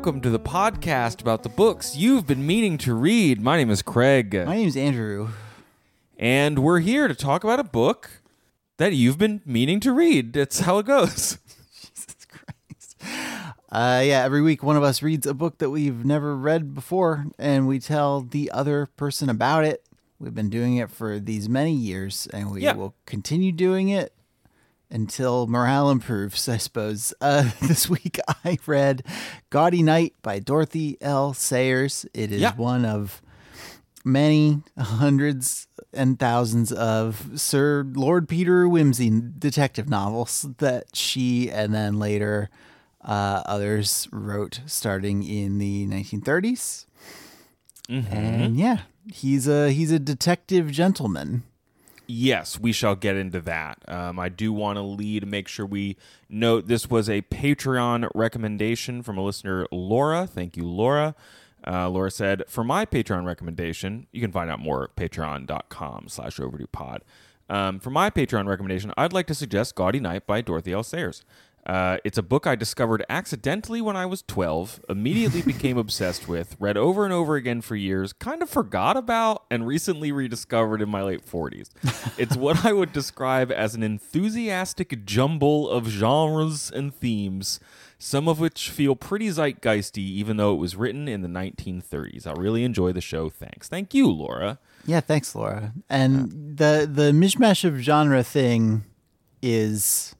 Welcome to the podcast about the books you've been meaning to read. My name is Craig, My name's Andrew. and we're here to talk about a book that you've been meaning to read. That's how it goes. Uh, yeah, every week one of us reads a book that we've never read before, and we tell the other person about it. We've been doing it for these many years, and we Yeah. will continue doing it until morale improves, I suppose. Uh, this week I read Gaudy Night by Dorothy L. Sayers. It is Yeah. one of many hundreds and thousands of Sir Lord Peter Wimsey detective novels that she and then later uh, others wrote starting in the 1930s. And yeah, he's a he's a detective gentleman. Yes, we shall get into that. Um, I do want to lead, make sure we note this was a Patreon recommendation from a listener, Laura. Thank you, Laura. Uh, Laura said, for my Patreon recommendation, you can find out more at patreon.com slash overdue pod. Um, for my Patreon recommendation, I'd like to suggest Gaudy Night by Dorothy L. Sayers. Uh, it's a book I discovered accidentally when I was 12, immediately became obsessed with, read over and over again for years, kind of forgot about, and recently rediscovered in my late 40s. It's what I would describe as an enthusiastic jumble of genres and themes, some of which feel pretty zeitgeisty, even though it was written in the 1930s. I really enjoy the show. Thanks. Thank you, Laura. Yeah, thanks, Laura. And the the mishmash of genre thing is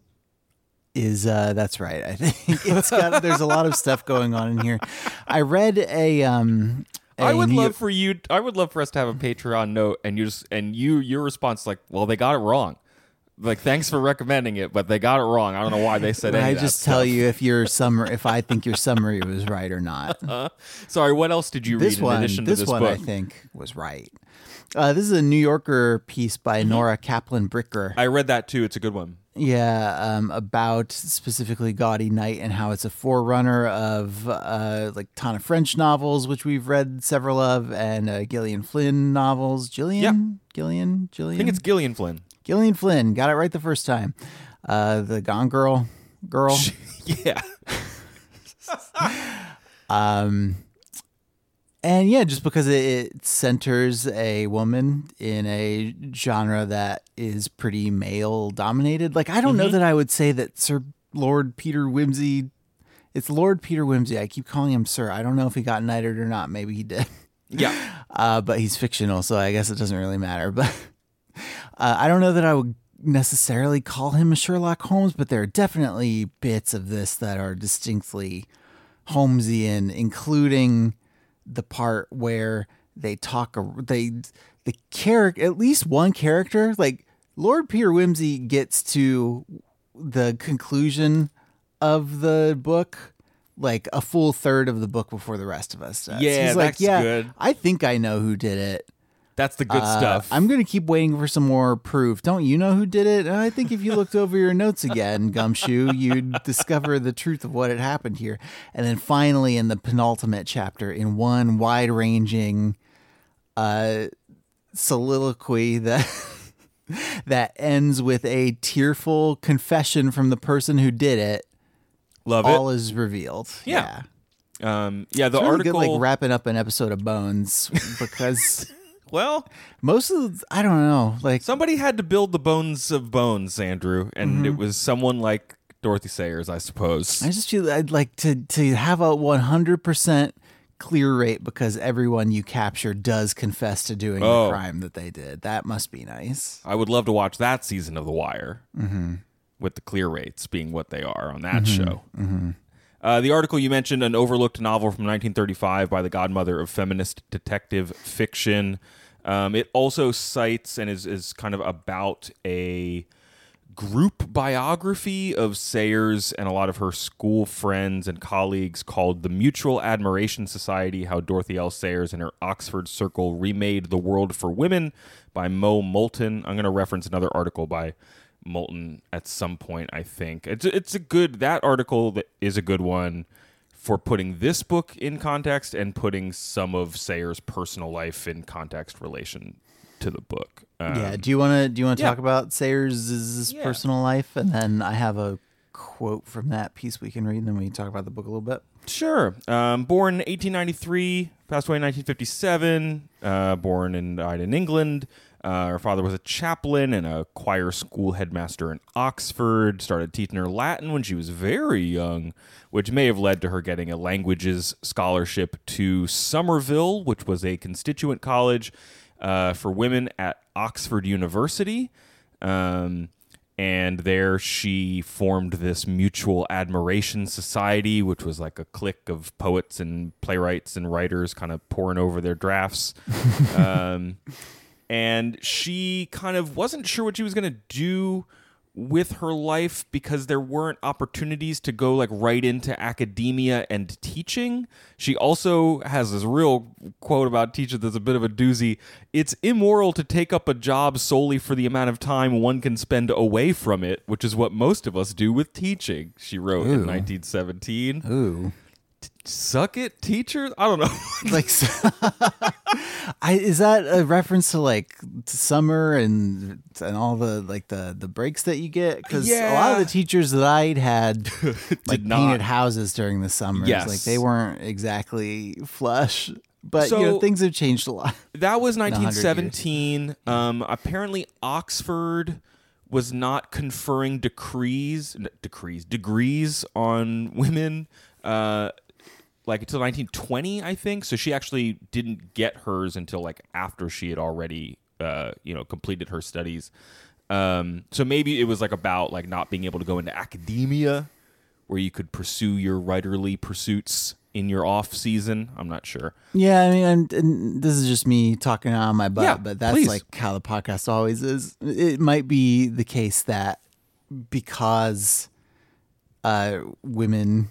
is uh that's right. I think it's got there's a lot of stuff going on in here. I read a um I a would New- love for you. I would love for us to have a Patreon note, and you just and you your response like, well, they got it wrong. Like, thanks for recommending it, but they got it wrong. I don't know why they said any I just tell stuff. you if your summary if I think your summary was right or not. Sorry, what else did you this read one, in addition this, to this one, book? I think was right. Uh, this is a New Yorker piece by Nora Caplan Bricker. I read that too. It's a good one. Yeah, um, about specifically Gaudy Night and how it's a forerunner of uh, like Tana French novels, which we've read several of, and uh, Gillian Flynn novels. Gillian, Yeah. Gillian, Gillian. I think it's Gillian Flynn. Gillian Flynn. Got it right the first time. Uh, the Gone Girl, girl. Yeah. Um, and yeah, just because it, it centers a woman in a genre that is pretty male dominated. Like, I don't know that I would say that Sir Lord Peter Wimsey. It's Lord Peter Wimsey. I keep calling him Sir. I don't know if he got knighted or not. Maybe he did. Yeah. Uh, but he's fictional, so I guess it doesn't really matter. But uh, I don't know that I would necessarily call him a Sherlock Holmes, but there are definitely bits of this that are distinctly Holmesian, including the part where they talk. They the character, at least one character, like Lord Peter Wimsey, gets to the conclusion of the book like a full third of the book before the rest of us does. Yeah, He's like, that's yeah, good. I think I know who did it. That's the good Uh, stuff. I'm going to keep waiting for some more proof. Don't you know who did it? I think if you looked over your notes again, Gumshoe, you'd discover the truth of what had happened here. And then finally, in the penultimate chapter, in one wide ranging uh, soliloquy that. That ends with a tearful confession from the person who did it. Love All is revealed. Yeah. Um, yeah, the really article. good, like wrapping up an episode of Bones because well, most of the, I don't know, like somebody had to build the bones of bones, Andrew, and Mm-hmm. it was someone like Dorothy Sayers, I suppose. I just feel I'd like to to have a one hundred percent clear rate because everyone you capture does confess to doing Oh. the crime that they did. That must be nice. I would love to watch that season of The Wire Mm-hmm. with the clear rates being what they are on that show. Uh, the article you mentioned, an overlooked novel from 1935 by the godmother of feminist detective fiction. Um, it also cites and is, is kind of about a group biography of Sayers and a lot of her school friends and colleagues called The Mutual Admiration Society How Dorothy L. Sayers and Her Oxford Circle Remade the World for Women by Mo Moulton. I'm going to reference another article by Moulton at some point, I think. It's, it's a good, that article that is a good one for putting this book in context and putting some of Sayers' personal life in context relation to the book. Um, yeah. Do you want to do you want to yeah. talk about Sayers' Yeah. personal life, and then I have a quote from that piece we can read, and then we can talk about the book a little bit. Sure. Um, born 1893, passed away in 1957. Uh, born and died in England. Uh, her father was a chaplain and a choir school headmaster in Oxford. Started teaching her Latin when she was very young, which may have led to her getting a languages scholarship to Somerville, which was a constituent college uh, for women at Oxford University. Um, and there she formed this mutual admiration society which was like a clique of poets and playwrights and writers kind of pouring over their drafts um, and she kind of wasn't sure what she was going to do with her life because there weren't opportunities to go like right into academia and teaching. She also has this real quote about teaching that's a bit of a doozy. It's immoral to take up a job solely for the amount of time one can spend away from it, which is what most of us do with teaching, she wrote in 1917. Ooh. Suck it, teacher I don't know. like I is that a reference to like summer and and all the like the the breaks that you get because a lot of the teachers that I'd had like not. painted houses during the summers Yes. like they weren't exactly flush but you know So- things have changed a lot That was 1917. Um, apparently, Oxford was not conferring decrees, decrees, degrees on women, uh, like until 1920, I think. So she actually didn't get hers until like after she had already, uh, you know, completed her studies. Um, so maybe it was like about like not being able to go into academia, where you could pursue your writerly pursuits in your off season. I'm not sure. yeah I mean and, and this is just me talking out of my butt Yeah, but that's please. like how the podcast always is it might be the case that because uh women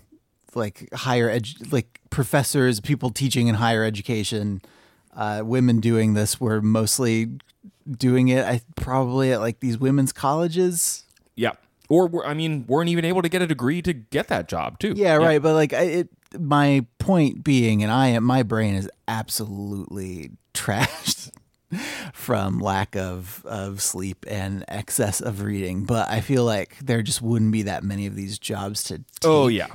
like higher edu- like professors people teaching in higher education uh women doing this were mostly doing it i probably at like these women's colleges Yeah. Or were- I mean, weren't even able to get a degree to get that job too. yeah, right but like I, it my point being and i my brain is absolutely trashed from lack of of sleep and excess of reading but i feel like there just wouldn't be that many of these jobs to take, Oh yeah,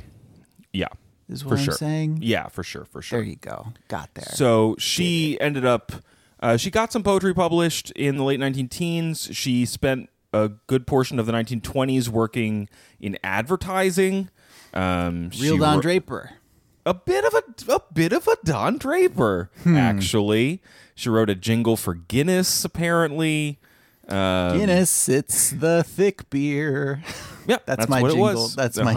yeah, is for what i'm sure. saying Yeah, for sure, for sure. there you go got there So she ended up, uh, she got some poetry published in the late 19 teens. She spent a good portion of the 1920s working in advertising. Um, real don wrote- draper a bit of a a bit of a Don Draper Hmm. actually. She wrote a jingle for Guinness apparently. Um, guinness it's the thick beer Yep, that's, my what jingle it was. that's Uh-huh.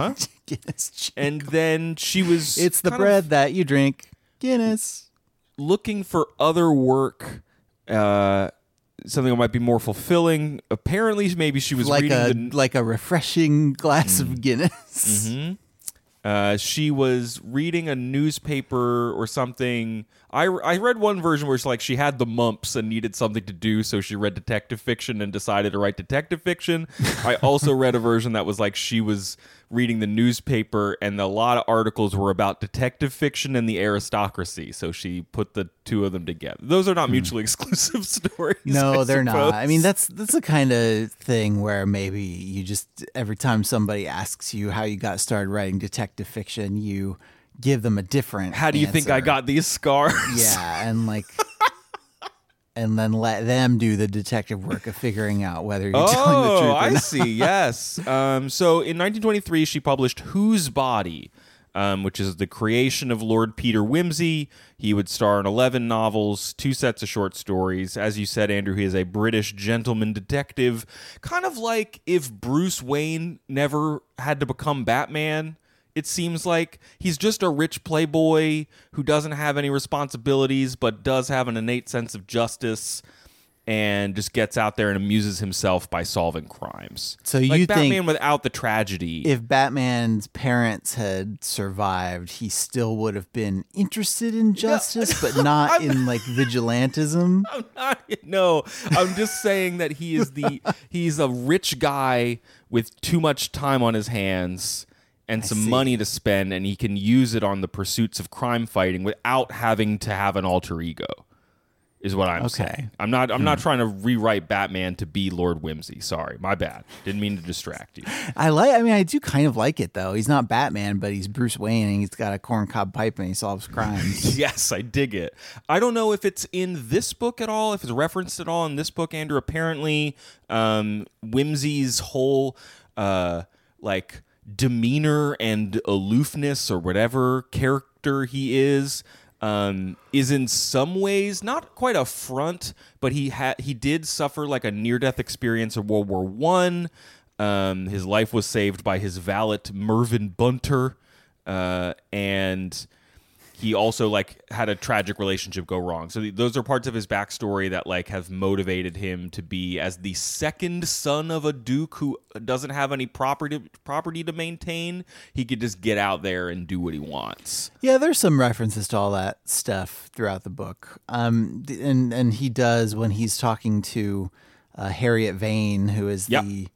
Guinness. And then she was it's the bread that you drink guinness looking for other work, uh, something that might be more fulfilling. Apparently, maybe she was like reading a the. Mm. like a refreshing glass of guinness Uh, she was reading a newspaper or something. I, I read one version where it's like she had the mumps and needed something to do, so she read detective fiction and decided to write detective fiction. I also read a version that was like she was reading the newspaper and a lot of articles were about detective fiction and the aristocracy, so she put the two of them together. Those are not mutually exclusive stories. Hmm. No, I they're not. I mean, that's that's the kind of thing where maybe you just every time somebody asks you how you got started writing detective fiction, you give them a different. How do you think I got these scars? Yeah, and like, and then let them do the detective work of figuring out whether you're telling the Oh, truth or I not. see. Yes. Um, so in 1923, she published Whose Body, um, which is the creation of Lord Peter Wimsey. He would star in 11 novels, two sets of short stories. As you said, Andrew, he is a British gentleman detective, kind of like if Bruce Wayne never had to become Batman. It seems like he's just a rich playboy who doesn't have any responsibilities but does have an innate sense of justice and just gets out there and amuses himself by solving crimes. So like you Batman think without the tragedy. if Batman's parents had survived, he still would have been interested in justice, but not in like vigilantism. I'm not, no, I'm just saying that he is the he's a rich guy with too much time on his hands and some see. money to spend and he can use it on the pursuits of crime fighting without having to have an alter ego. Is what I'm Okay. saying. I'm not I'm not trying to rewrite Batman to be Lord Wimsey. Sorry, my bad. Didn't mean to distract you. I like. I mean, I do kind of like it though. He's not Batman, but he's Bruce Wayne, and he's got a corncob pipe, and he solves crimes. yes, I dig it. I don't know if it's in this book at all, if it's referenced at all in this book, Andrew. Apparently, um, Wimsey's whole uh, like demeanor and aloofness or whatever character he is um, is in some ways not quite a front, but he had he did suffer like a near death experience in World War One. Um, his life was saved by his valet Mervyn Bunter, uh, and he also like had a tragic relationship go wrong. So th- those are parts of his backstory that like have motivated him to be as the second son of a duke who doesn't have any property property to maintain. He could just get out there and do what he wants. yeah, there's some references to all that stuff throughout the book. Um, and and he does when he's talking to uh, Harriet Vane, who is Yep. the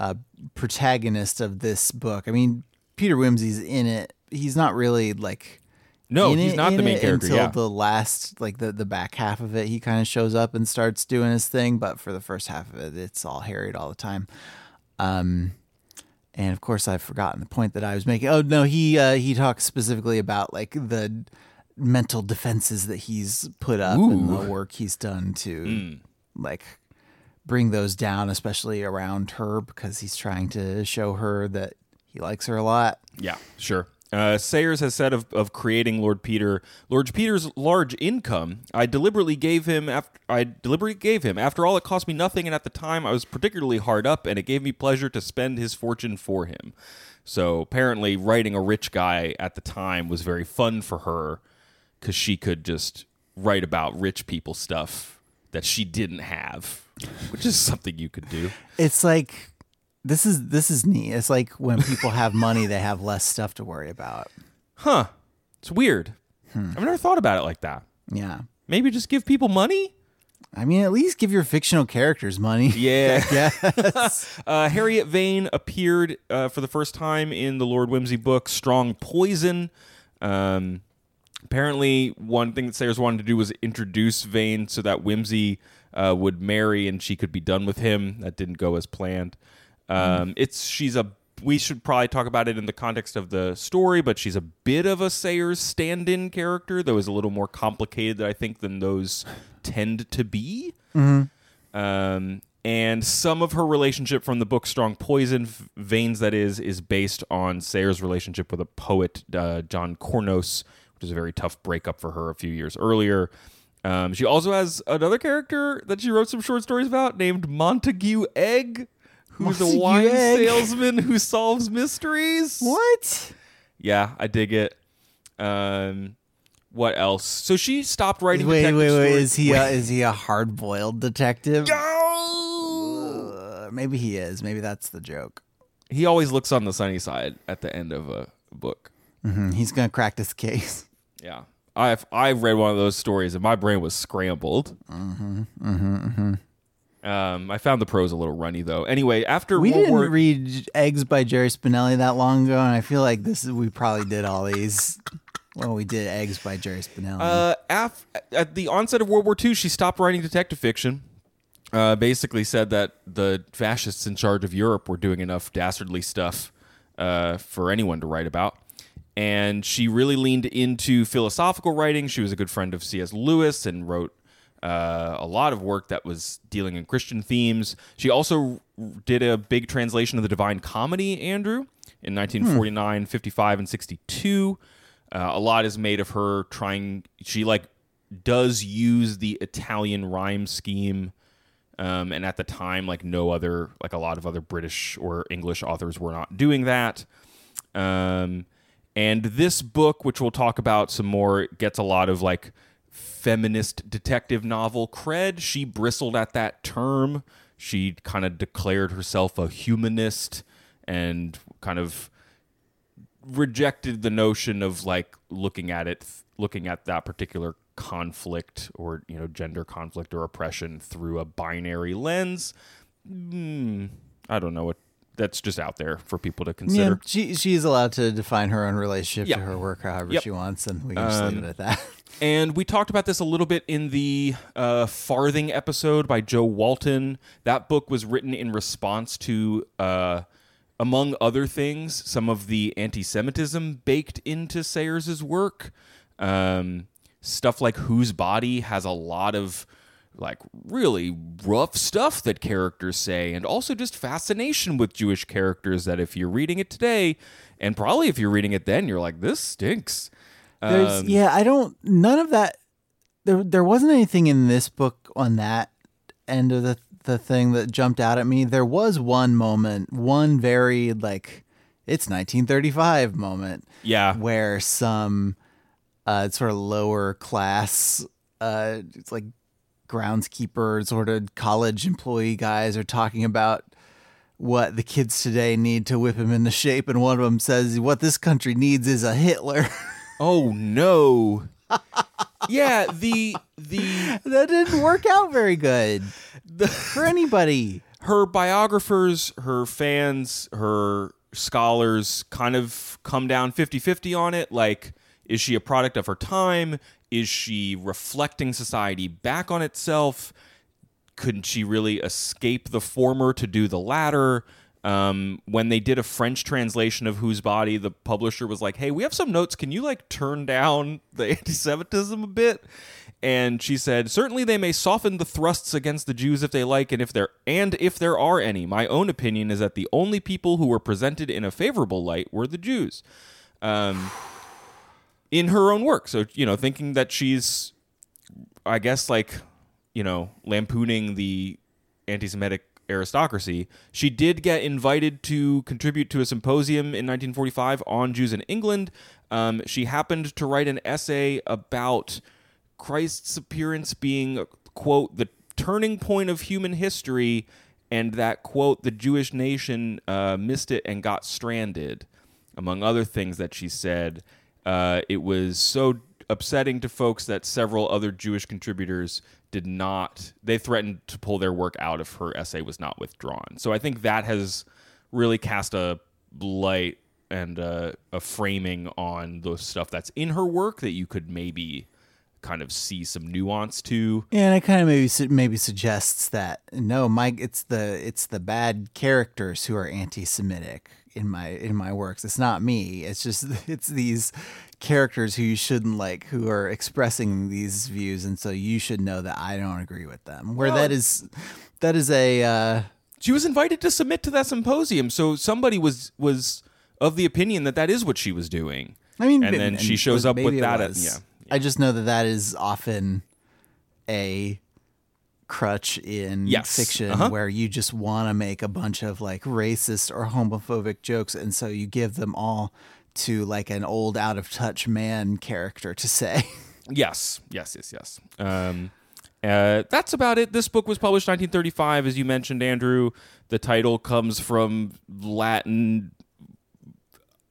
uh, protagonist of this book. I mean, Peter Wimsey's in it. He's not really like No, he's it- not the main character. until Yeah. the last, like the the back half of it. He kind of shows up and starts doing his thing, but for the first half of it, it's all Harriet all the time. Um, and of course, I've forgotten the point that I was making. Oh no, he uh, he talks specifically about like the mental defenses that he's put up and the work he's done to Hmm. like bring those down, especially around her because he's trying to show her that he likes her a lot. Yeah, sure. Uh, Sayers has said of, of creating Lord Peter, Lord Peter's large income. I deliberately gave him after I deliberately gave him. After all, it cost me nothing, and at the time, I was particularly hard up, and it gave me pleasure to spend his fortune for him. So apparently, writing a rich guy at the time was very fun for her because she could just write about rich people stuff that she didn't have, which is something you could do. It's like this is this is neat. It's like when people have money, they have less stuff to worry about. Huh? It's weird. I've never thought about it like that. Yeah. Maybe just give people money. I mean, at least give your fictional characters money. Yeah. Yeah. Uh, Harriet Vane appeared uh, for the first time in the Lord Wimsey book, Strong Poison. Um, apparently, one thing that Sayers wanted to do was introduce Vane so that Wimsey uh, would marry and she could be done with him. That didn't go as planned. Um, It's she's a. We should probably talk about it in the context of the story, but she's a bit of a Sayers stand-in character, though is a little more complicated, I think, than those tend to be. Um, and some of her relationship from the book Strong Poison, V- Vane's, that is, is based on Sayers' relationship with a poet, uh, John Cournos, which is a very tough breakup for her a few years earlier. Um, she also has another character that she wrote some short stories about named Montague Egg, who's a Montague wine salesman who solves mysteries. what? Yeah, I dig it. Um, what else? So she stopped writing. Wait, wait, detective wait. stories- Is he a, is he a hard boiled detective? Uh, maybe he is. Maybe that's the joke. he always looks on the sunny side at the end of a book. Mhm, He's gonna crack this case. Yeah, I've I've read one of those stories and my brain was scrambled. Mm-hmm. Mm-hmm. Um, I found the prose a little runny though. Anyway, after We World didn't War, read Eggs by Jerry Spinelli that long ago, and I feel like this is, we probably did all these. Well, we did Eggs by Jerry Spinelli. uh, af- at the onset of World War II, she stopped writing detective fiction. Uh, basically said that the fascists in charge of Europe were doing enough dastardly stuff uh, for anyone to write about. And she really leaned into philosophical writing. She was a good friend of C.S. Lewis and wrote uh, a lot of work that was dealing in Christian themes. She also did a big translation of the Divine Comedy, Andrew, in 1949, 55, and 62. Uh, a lot is made of her trying. She like does use the Italian rhyme scheme, um, and at the time, like no other, like a lot of other British or English authors were not doing that. Um, and this book, which we'll talk about some more, gets a lot of like feminist detective novel cred. She bristled at that term. She kind of declared herself a humanist and kind of rejected the notion of like looking at it looking at that particular conflict or you know gender conflict or oppression through a binary lens mm, i don't know what that's just out there for people to Yeah, consider she she's allowed to define her own relationship Yeah. to her work however Yep. she wants, and we can just leave Um, it at that. And we talked about this a little bit in the uh, Farthing episode by Jo Walton. That book was written in response to, uh, among other things, some of the anti Semitism baked into Sayers' work. Um, stuff like Whose Body has a lot of like really rough stuff that characters say and also just fascination with Jewish characters that if you're reading it today and probably if you're reading it then you're like this stinks. There's, Um, yeah, I don't. None of that. There, there wasn't anything in this book on that end of the the thing that jumped out at me. There was one moment, one very like, it's 1935 moment Yeah. where some uh, sort of lower class, uh, it's like groundskeeper sort of college employee guys are talking about what the kids today need to whip him into shape, and one of them says, "What this country needs is a Hitler." Oh no. yeah, the the that didn't work out very good for anybody. her biographers, her fans, her scholars kind of come down 50-50 on it like is she a product of her time? Is she reflecting society back on itself? Couldn't she really escape the former to do the latter? Um, when they did a French translation of Whose Body, the publisher was like, "Hey, we have some notes. Can you like turn down the anti-Semitism a bit?" And she said, "Certainly, they may soften the thrusts against the Jews if they like, and if there and if there are any. My own opinion is that the only people who were presented in a favorable light were the Jews." Um, in her own work, so you know, thinking that she's, I guess, like, you know, lampooning the anti-Semitic aristocracy. She did get invited to contribute to a symposium in 1945 on Jews in England. Um, she happened to write an essay about Christ's appearance being, quote, the turning point of human history, and that, quote, the Jewish nation uh, missed it and got stranded, among other things that she said. Uh, it was so upsetting to folks that several other Jewish contributors did not, they threatened to pull their work out if her essay was not withdrawn. So I think that has really cast a light and uh, a framing on the stuff that's in her work that you could maybe kind of see some nuance to. Yeah, And it kind of maybe maybe suggests that no, Mike, it's the it's the bad characters who are anti-Semitic in my in my works. It's not me. It's just it's these characters who you shouldn't like who are expressing these views, and so you should know that I don't agree with them. Where Well, that is that is a uh, She was invited to submit to that symposium, so somebody was was of the opinion that that is what she was doing. I mean, and then she shows up maybe with it that. At, was. yeah, I just know that that is often a crutch in Yes. fiction Uh-huh. where you just want to make a bunch of like racist or homophobic jokes and so you give them all to like an old out of touch man character to say. Yes, yes, yes, yes. Um, uh, that's about it. This book was published 1935, as you mentioned, Andrew. The title comes from Latin,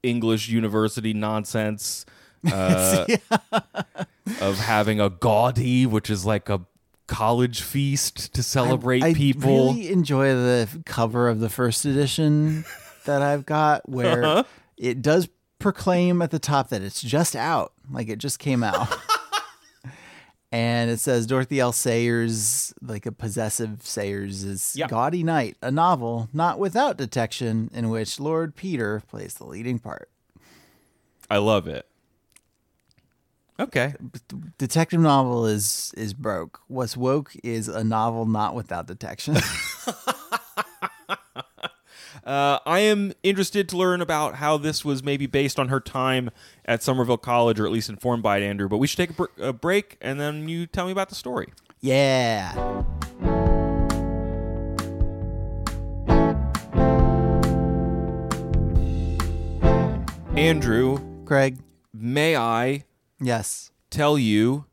English university nonsense uh, of having a gaudy, which is like a college feast to celebrate I people. I really enjoy the cover of the first edition that I've got where Uh-huh. it does proclaim at the top that it's just out, like it just came out. and it says Dorothy L. Sayers, like a possessive Sayers' Yeah. Gaudy Night, a novel not without detection in which Lord Peter plays the leading part. I love it. Okay. Detective novel is is broke. What's woke is a novel not without detection. Uh, I am interested to learn about how this was maybe based on her time at Somerville College, or at least informed by it, Andrew. But we should take a, br- a break, and then you tell me about the story. yeah. Andrew, Craig. may I Yes. tell you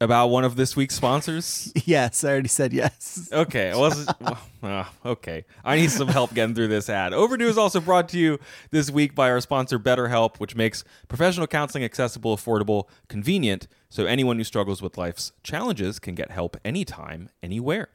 about one of this week's sponsors? Yes, I already said yes. Okay, I wasn't. well, uh, okay, I need some help getting through this ad. Overdue is also brought to you this week by our sponsor, BetterHelp, which makes professional counseling accessible, affordable, convenient, so anyone who struggles with life's challenges can get help anytime, anywhere.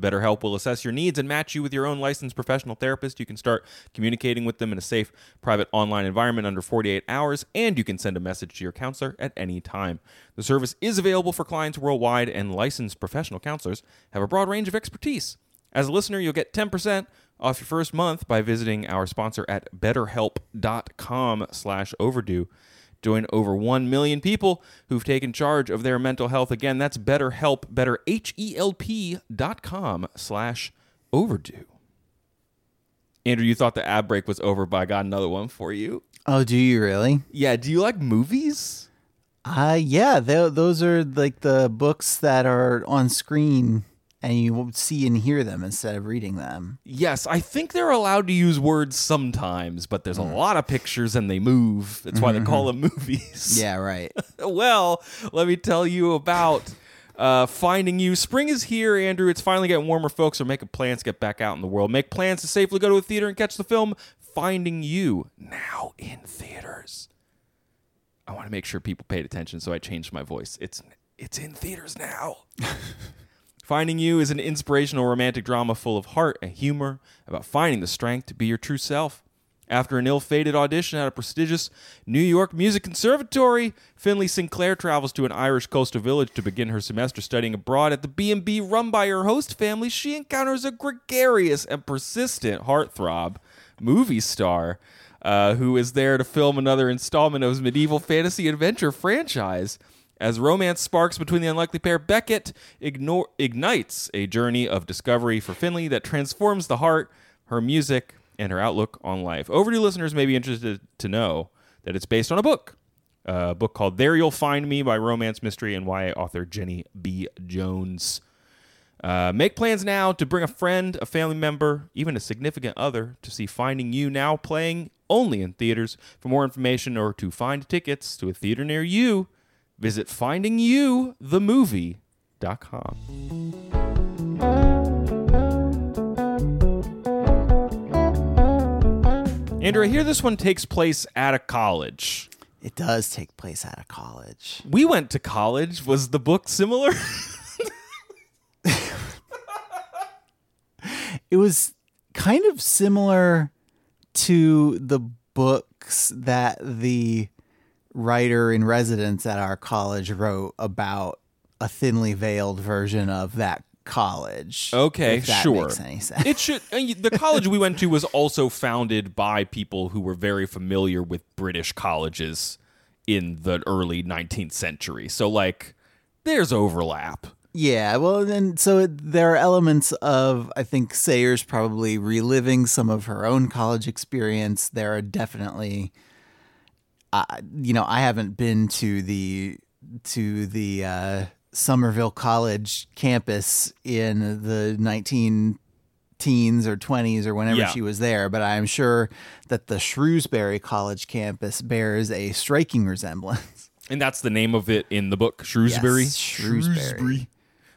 BetterHelp will assess your needs and match you with your own licensed professional therapist. You can start communicating with them in a safe, private online environment under 48 hours, and you can send a message to your counselor at any time. The service is available for clients worldwide, and licensed professional counselors have a broad range of expertise. As a listener, you'll get 10% off your first month by visiting our sponsor at betterhelp.com slash overdue. Join over 1 million people who've taken charge of their mental health. Again, that's BetterHelp, better, H-E-L-P dot com slash overdue. Andrew, you thought the ad break was over, but I got another one for you. Oh, do you really? Yeah, do you like movies? Uh yeah, tho- those are like the books that are on screen and you will see and hear them instead of reading them. Yes, I think they're allowed to use words sometimes, but there's a lot of pictures and they move. That's why they call them movies. Yeah, right. well, let me tell you about uh, finding you. Spring is here, Andrew. It's finally getting warmer. Folks are making plans to get back out in the world. Make plans to safely go to a theater and catch the film Finding You now in theaters. I want to make sure people paid attention, so I changed my voice. It's it's in theaters now. Finding You is an inspirational romantic drama full of heart and humor about finding the strength to be your true self. After an ill-fated audition at a prestigious New York Music Conservatory, Finley Sinclair travels to an Irish coastal village to begin her semester studying abroad at the B&B run by her host family. She encounters a gregarious and persistent heartthrob movie star uh, who is there to film another installment of his medieval fantasy adventure franchise. As romance sparks between the unlikely pair, Beckett ignore, ignites a journey of discovery for Finley that transforms the heart, her music, and her outlook on life. Overdue listeners may be interested to know that it's based on a book, a book called There You'll Find Me by romance mystery and YA author Jenny B. Jones. Uh, make plans now to bring a friend, a family member, even a significant other to see Finding You now playing only in theaters. For more information or to find tickets to a theater near you, visit findingyouthemovie.com. Andrew, I hear this one takes place at a college. It does take place at a college. We went to college. Was the book similar? It was kind of similar to the books that the writer in residence at our college wrote about a thinly veiled version of that college. Okay, if that sure. Makes any sense? it should. The college we went to was also founded by people who were very familiar with British colleges in the early 19th century. So, like, there's overlap. Yeah, well, then so it, there are elements of I think Sayers probably reliving some of her own college experience. There are definitely, uh, you know, I haven't been to the to the uh, Somerville College campus in the nineteen teens or 20s or whenever Yeah. she was there but i'm sure that the shrewsbury college campus bears a striking resemblance And that's the name of it in the book, Shrewsbury. Yes, Shrewsbury.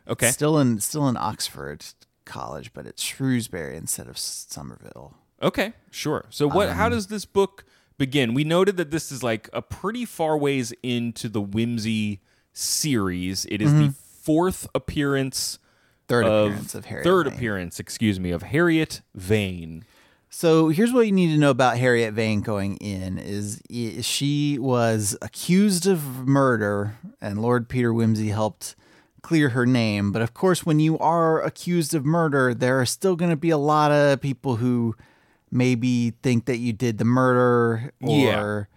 Okay. Still in still in Oxford College, but it's Shrewsbury instead of Somerville. Okay, sure. So what how does this book begin? We noted that this is like a pretty far ways into the Wimsey series. It is the mm-hmm. fourth appearance Third of, appearance of Harriet. third Vane. appearance, excuse me, of Harriet Vane. So here's what you need to know about Harriet Vane going in: is she was accused of murder, and Lord Peter Wimsey helped clear her name. But of course, when you are accused of murder, there are still going to be a lot of people who maybe think that you did the murder, or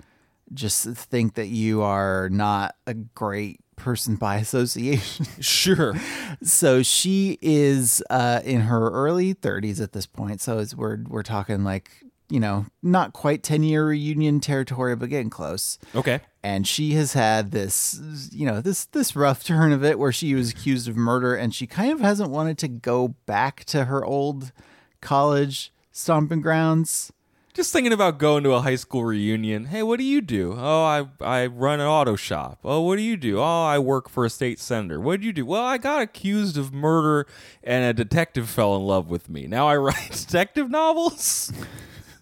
just think that you are not a great person by association. Sure. so she is uh, in her early 30s at this point. So we're we're talking like you know not quite 10 year reunion territory, but getting close. Okay. And she has had this you know this this rough turn of it where she was accused of murder, and she kind of hasn't wanted to go back to her old college stomping grounds. Just thinking about going to a high school reunion. Hey, what do you do? Oh, I I run an auto shop. Oh, what do you do? Oh, I work for a state senator. What did you do? Well, I got accused of murder and a detective fell in love with me. Now I write detective novels.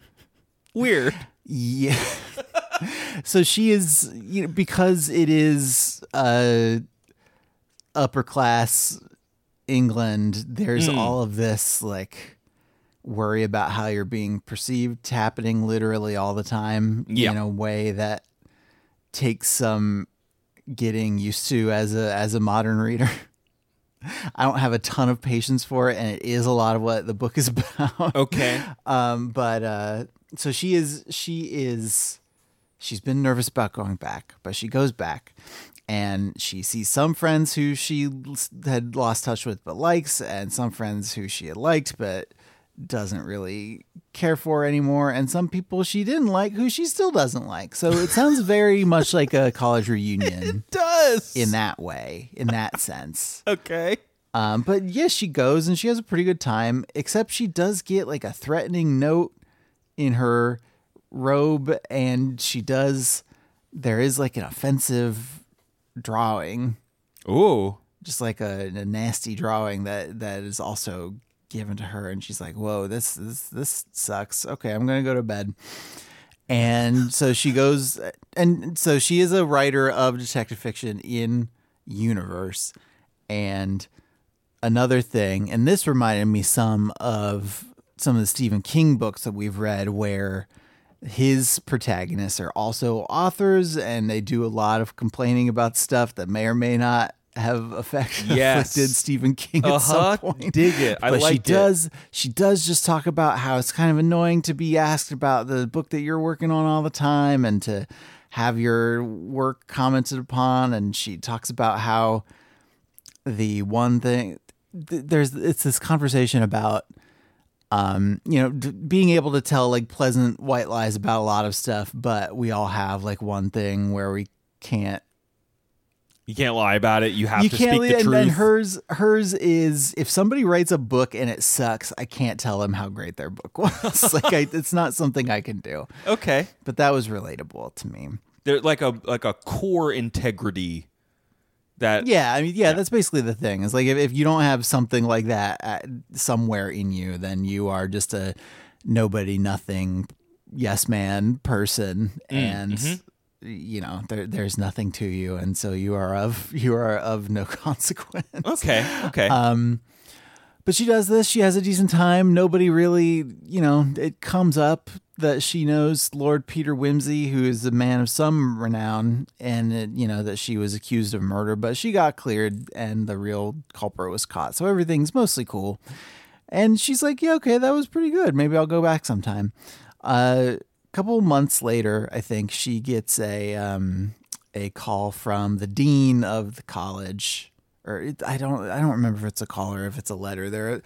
Weird. Yeah. so she is, you know, because it is uh, upper class England. There's Mm. all of this like worry about how you're being perceived happening literally all the time Yeah. in a way that takes some getting used to as a as a modern reader. I don't have a ton of patience for it, and it is a lot of what the book is about. Okay. Um, but uh, so she is she is she's been nervous about going back, but she goes back and she sees some friends who she had lost touch with but likes, and some friends who she had liked but doesn't really care for anymore, and some people she didn't like who she still doesn't like. So it sounds very much like a college reunion It Does in that way, in that sense. Okay. Um, but yes, she goes and she has a pretty good time, except she does get like a threatening note in her robe, and she does. There is like an offensive drawing, Ooh. just like a, a nasty drawing that that is also given to her, and she's like, "Whoa, this this this sucks." Okay, I'm gonna go to bed. And so she goes, and so she is a writer of detective fiction in universe, and another thing, and this reminded me some of some of the Stephen King books that we've read where his protagonists are also authors and they do a lot of complaining about stuff that may or may not have affect, Yes. affected Stephen King at Uh-huh. some point. Dig it. I but she it. does she does just talk about how it's kind of annoying to be asked about the book that you're working on all the time and to have your work commented upon and she talks about how the one thing th- there's it's this conversation about um you know d- being able to tell like pleasant white lies about a lot of stuff but we all have like one thing where we can't You can't lie about it. You have you to can't speak the and truth. then hers hers is if somebody writes a book and it sucks i can't tell them how great their book was like I, it's not something i can do okay. but that was relatable to me There's like a like a core integrity that yeah i mean yeah, that's basically the thing is like if, if you don't have something like that at, somewhere in you then you are just a nobody nothing yes man person Mm, and mm-hmm. You know there, there's nothing to you and so you are of you are of no consequence Okay. Okay. Um, but she does this. She has a decent time. Nobody really, you know, it comes up that she knows Lord Peter Wimsey, who is a man of some renown, and it, you know that she was accused of murder, but she got cleared, and the real culprit was caught. So everything's mostly cool. And she's like, "Yeah, okay, that was pretty good. Maybe I'll go back sometime." Uh, couple months later, I think she gets a um, a call from the dean of the college or it, I don't I don't remember if it's a call or if it's a letter. There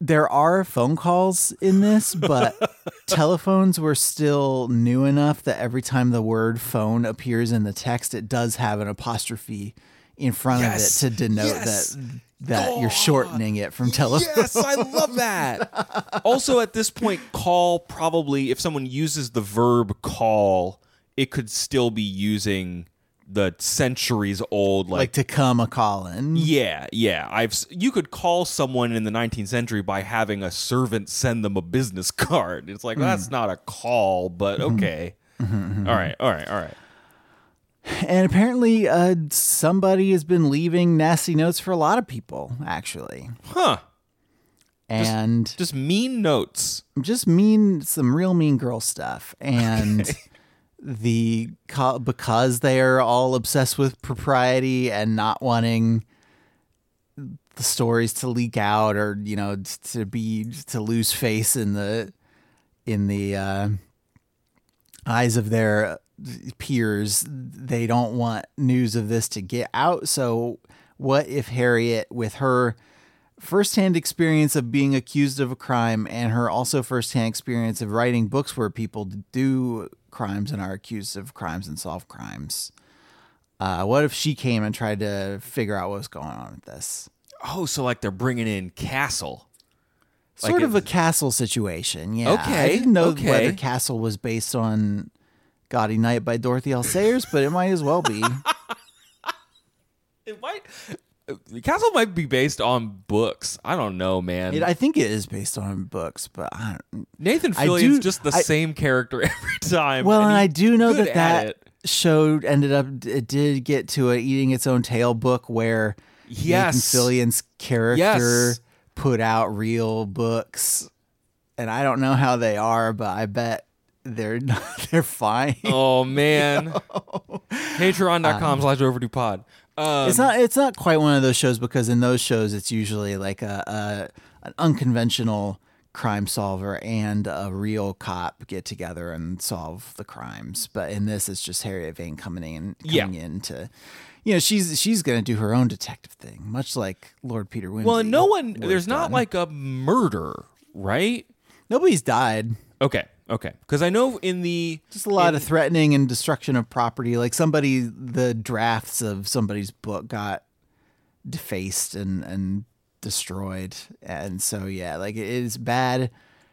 there are phone calls in this, but telephones were still new enough that every time the word phone appears in the text, it does have an apostrophe in front Yes. of it to denote Yes. that that you're shortening it from telephone. Yes, I love that. also, at this point, call probably, if someone uses the verb call, it could still be using the centuries old, like like, to come a calling. yeah, yeah. I've you could call someone in the 19th century by having a servant send them a business card. It's like Hmm. that's not a call, but Mm-hmm. okay. All right, all right, all right. And apparently, uh, somebody has been leaving nasty notes for a lot of people, actually. Huh? And Just mean notes. just mean some real mean girl stuff and the co- because they are all obsessed with propriety and not wanting the stories to leak out or you know to be to lose face in the in the uh, eyes of their peers they don't want news of this to get out so what if harriet with her firsthand experience of being accused of a crime and her also firsthand experience of writing books where people do crimes and are accused of crimes and solve crimes. Uh, what if she came and tried to figure out what was going on with this? Oh, so like they're bringing in Castle. Like Sort of a castle situation, yeah. Okay, I didn't know okay. whether Castle was based on Gaudy Night by Dorothy L. Sayers, but it might as well be. It might. Uh, Castle might be based on books. I don't know, man. It, I think it is based on books, but I don't. Nathan Fillion's do- just the I- same character every time. Well, and he's I do know that that it. show ended up it did get to a eating its own tail book where Yes. Nathan Fillion's character Yes. put out real books, and I don't know how they are, but I bet they're not, they're fine. Oh man, Patreon.com slash overdue pod. Um, it's not it's not quite one of those shows because in those shows it's usually like a, a an unconventional crime solver and a real cop get together and solve the crimes. But in this, it's just Harriet Vane coming in, Yeah. coming in to, you know, she's she's gonna do her own detective thing, much like Lord Peter Wimsey. well, no one. There's have not like a murder, right? nobody's died. Okay, okay. Because I know in the Just a lot of threatening and destruction of property. Like somebody, the drafts of somebody's book got defaced and and destroyed, and so yeah, like it is bad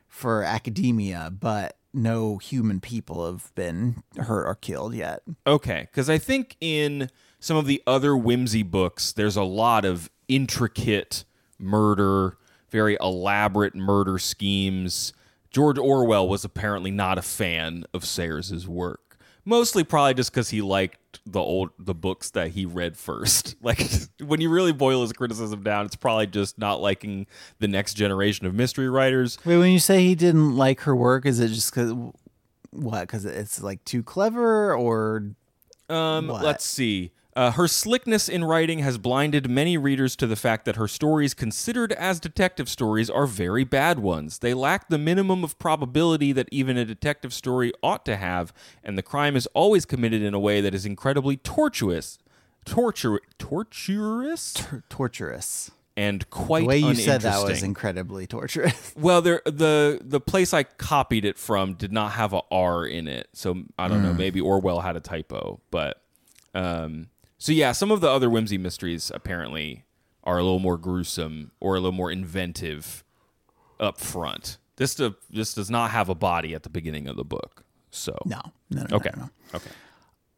for academia, but no human people have been hurt or killed yet. Okay, because I think in some of the other Wimsey books, there's a lot of intricate murder, very elaborate murder schemes. George Orwell was apparently not a fan of Sayers's work, mostly probably just because he liked the old the books that he read first. Like when you really boil his criticism down, it's probably just not liking the next generation of mystery writers. Wait, when you say he didn't like her work, is it just because what? Because it's like too clever, or Um, What? let's see. Uh, her slickness in writing has blinded many readers to the fact that her stories, considered as detective stories, are very bad ones. They lack the minimum of probability that even a detective story ought to have, and the crime is always committed in a way that is incredibly tortuous, torture, torturous, t- torturous? and quite The way you said that was incredibly torturous. Well, there the the place I copied it from did not have a R in it, so I don't know. Hmm. Maybe Orwell had a typo, but um, so yeah, some of the other Wimsey mysteries apparently are a little more gruesome or a little more inventive up front. This do, this does not have a body at the beginning of the book, so No, no, no, okay, no, no. okay,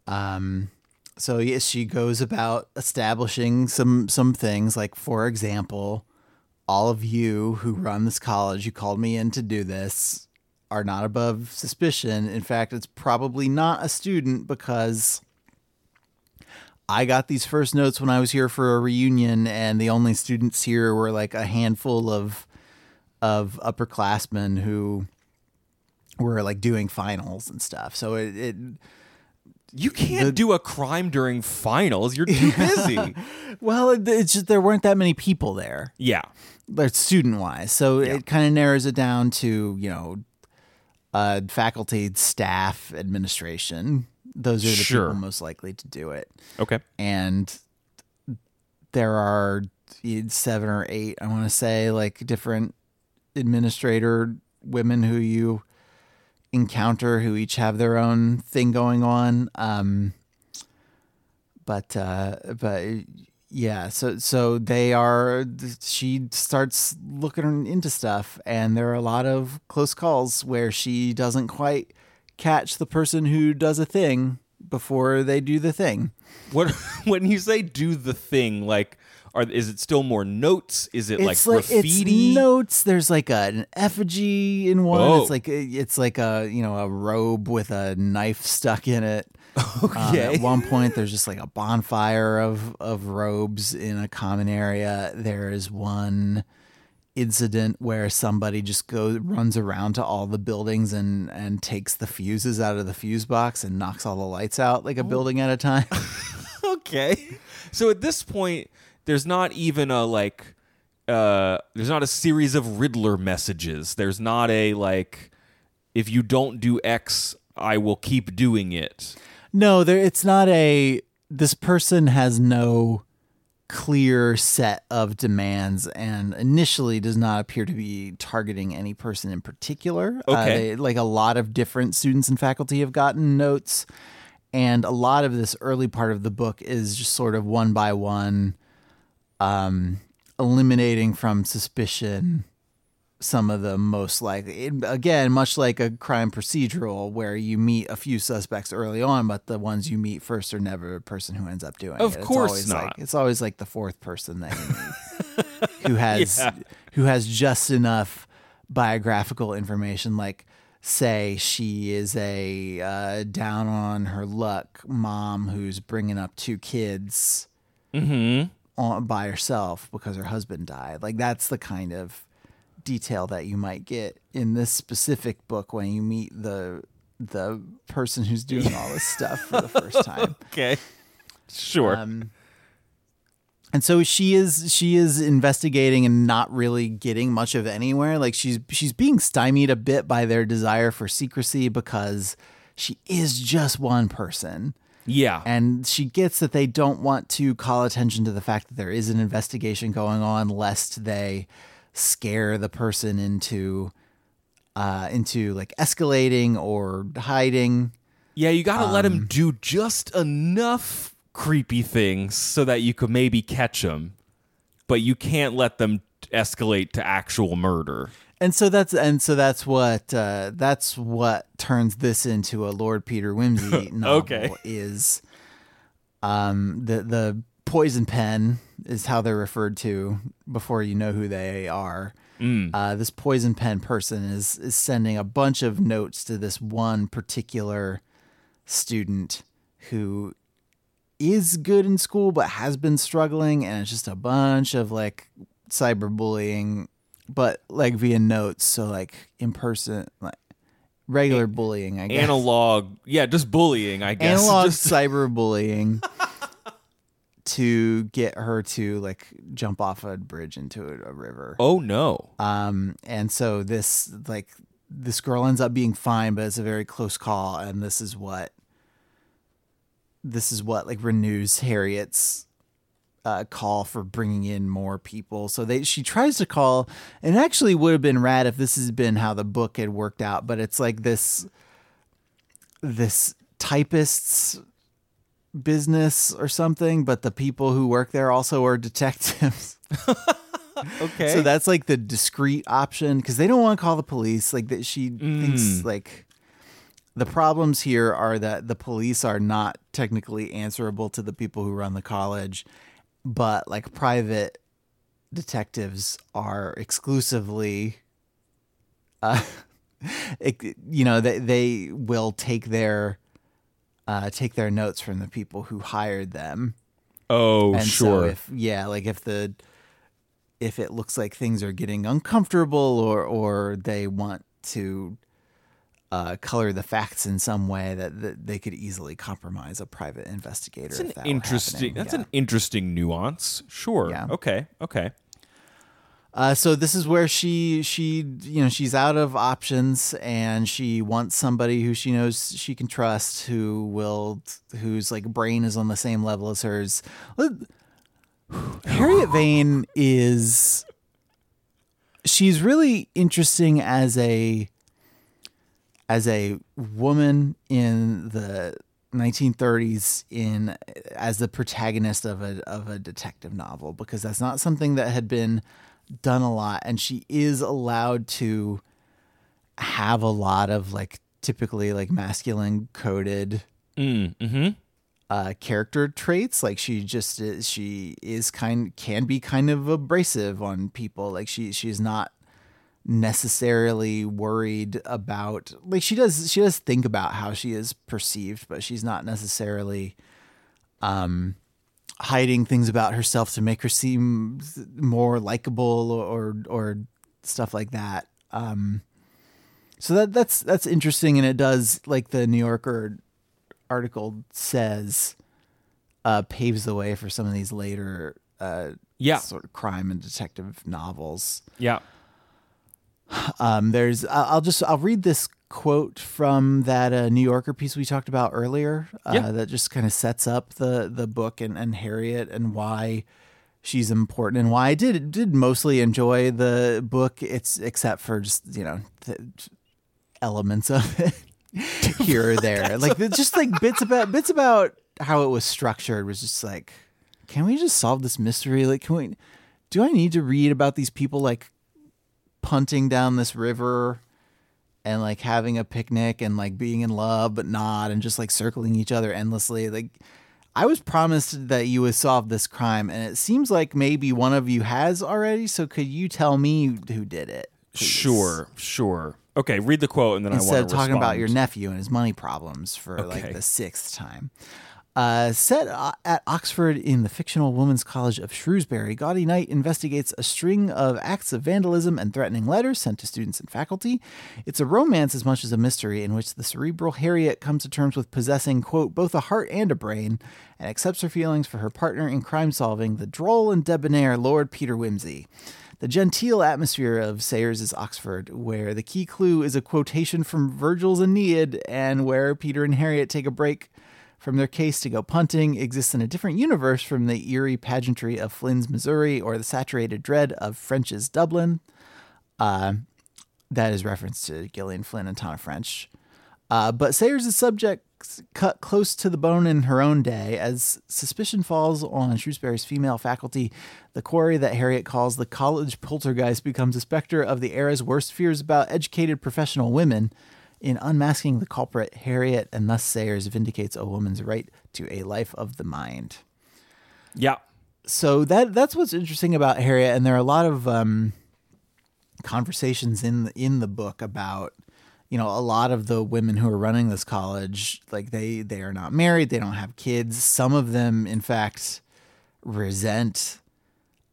Um, so yes, she goes about establishing some some things. Like for example, all of you who run this college, you called me in to do this, are not above suspicion. In fact, it's probably not a student because I got these first notes when I was here for a reunion, and the only students here were like a handful of of upperclassmen who were like doing finals and stuff. So it, it you can't The- do a crime during finals. You're too busy. Well, it, it's just there weren't that many people there, yeah, like student wise. So it kind of narrows it down to you know, uh, faculty, staff, administration. Those are the Sure. people most likely to do it, okay, and there are seven or eight, I want to say, like different administrator women who you encounter who each have their own thing going on. Um, but uh, but yeah, so so they are. She starts looking into stuff, and there are a lot of close calls where she doesn't quite catch the person who does a thing before they do the thing. What when you say do the thing like are is it still more notes? Is it like it's like graffiti? it's notes. There's like a, an effigy in one. Oh. It's like it's like a you know a robe with a knife stuck in it. Um, Okay. at one point, there's just like a bonfire of of robes in a common area. There is one incident where somebody just goes runs around to all the buildings and and takes the fuses out of the fuse box and knocks all the lights out like a building at a time. okay. So at this point there's not even a like uh there's not a series of Riddler messages. There's not a like if you don't do X, I will keep doing it. No, there it's not a this person has no clear set of demands and initially does not appear to be targeting any person in particular. Uh, Okay. they- like a lot of different students and faculty have gotten notes and a lot of this early part of the book is just sort of one by one um eliminating from suspicion some of the most likely. Again, much like a crime procedural where you meet a few suspects early on, but the ones you meet first are never the person who ends up doing Of it. Of course not. Like, it's always like the fourth person that you meet who has Yeah. who has just enough biographical information like say she is a uh, down on her luck mom who's bringing up two kids Mm-hmm. on, by herself because her husband died. Like that's the kind of detail that you might get in this specific book when you meet the the person who's doing all this stuff for the first time. Okay. Sure. Um, and so she is she is investigating and not really getting much of anywhere. Like she's she's being stymied a bit by their desire for secrecy because she is just one person. yeah. And she gets that they don't want to call attention to the fact that there is an investigation going on, lest they scare the person into uh, into like escalating or hiding. Yeah, you got to let Um, him do just enough creepy things so that you could maybe catch him, but you can't let them escalate to actual murder. And so that's and so that's what uh, that's what turns this into a Lord Peter Wimsey novel. Okay. Is um the the poison pen is how they're referred to before you know who they are. Uh, this poison pen person is is sending a bunch of notes to this one particular student who is good in school but has been struggling and it's just a bunch of like cyberbullying but like via notes so like in person like regular bullying i guess Analog, yeah, just bullying, I guess. analog Just- cyberbullying to get her to like jump off a bridge into a, a river oh no. um and so this like this girl ends up being fine but it's a very close call and this is what this is what like renews harriet's uh, call for bringing in more people so they she tries to call and it actually would have been rad if this has been how the book had worked out but it's like this this typist's business or something but the people who work there also are detectives Okay. so that's like the discreet option because they don't want to call the police. Like that, she thinks like the problems here are that the police are not technically answerable to the people who run the college, but like private detectives are exclusively, uh, it, you know, they they will take their uh, take their notes from the people who hired them. oh, And sure. so if yeah, like if the if it looks like things are getting uncomfortable or or they want to uh, color the facts in some way that, that they could easily compromise a private investigator. That's an that interesting. That's Yeah. an interesting nuance. Sure. Yeah. Okay. Okay. Uh, so this is where she she you know she's out of options and she wants somebody who she knows she can trust who will whose like brain is on the same level as hers. Harriet Vane is she's really interesting as a as a woman in the 1930s in as the protagonist of a of a detective novel because that's not something that had been done a lot and she is allowed to have a lot of like typically like masculine coded Mm, hmm uh, character traits. Like she just is, she is kind can be kind of abrasive on people. Like she she's not necessarily worried about like she does she does think about how she is perceived, but she's not necessarily um hiding things about herself to make her seem more likable or or stuff like that. Um so that that's that's interesting and it does like the New Yorker article says uh, paves the way for some of these later uh, Yeah. sort of crime and detective novels. Yeah. Um, there's I'll just I'll read this quote from that uh, New Yorker piece we talked about earlier uh, Yeah. that just kind of sets up the the book and, and Harriet and why she's important and why I did did mostly enjoy the book. It's except for just you know elements of it here or there, like just like bits about bits about how it was structured was just like, can we just solve this mystery? Like, can we? Do I need to read about these people like punting down this river and like having a picnic and like being in love but not and just like circling each other endlessly like I was promised that you would solve this crime and it seems like maybe one of you has already so could you tell me who did it please? Sure, sure. Okay, read the quote and then instead I of want to talking about your nephew and his money problems for Okay. like the sixth time. Uh, set uh, at Oxford in the fictional Women's College of Shrewsbury, Gaudy Night investigates a string of acts of vandalism and threatening letters sent to students and faculty. It's a romance as much as a mystery in which the cerebral Harriet comes to terms with possessing, quote, both a heart and a brain, and accepts her feelings for her partner in crime solving, the droll and debonair Lord Peter Wimsey. The genteel atmosphere of Sayers' Oxford, where the key clue is a quotation from Virgil's Aeneid, and where Peter and Harriet take a break from their case to go punting, exists in a different universe from the eerie pageantry of Flynn's Missouri or the saturated dread of French's Dublin. Uh, that is reference to Gillian Flynn and Tana French. Uh, but Sayers' subjects cut close to the bone in her own day as suspicion falls on Shrewsbury's female faculty. The quarry that Harriet calls the college poltergeist becomes a specter of the era's worst fears about educated professional women. In unmasking the culprit, Harriet and thus Sayers vindicates a woman's right to a life of the mind Yeah. so that that's what's interesting about Harriet, and there are a lot of um, conversations in the, in the book about you know a lot of the women who are running this college, like they they are not married, they don't have kids. Some of them, in fact, resent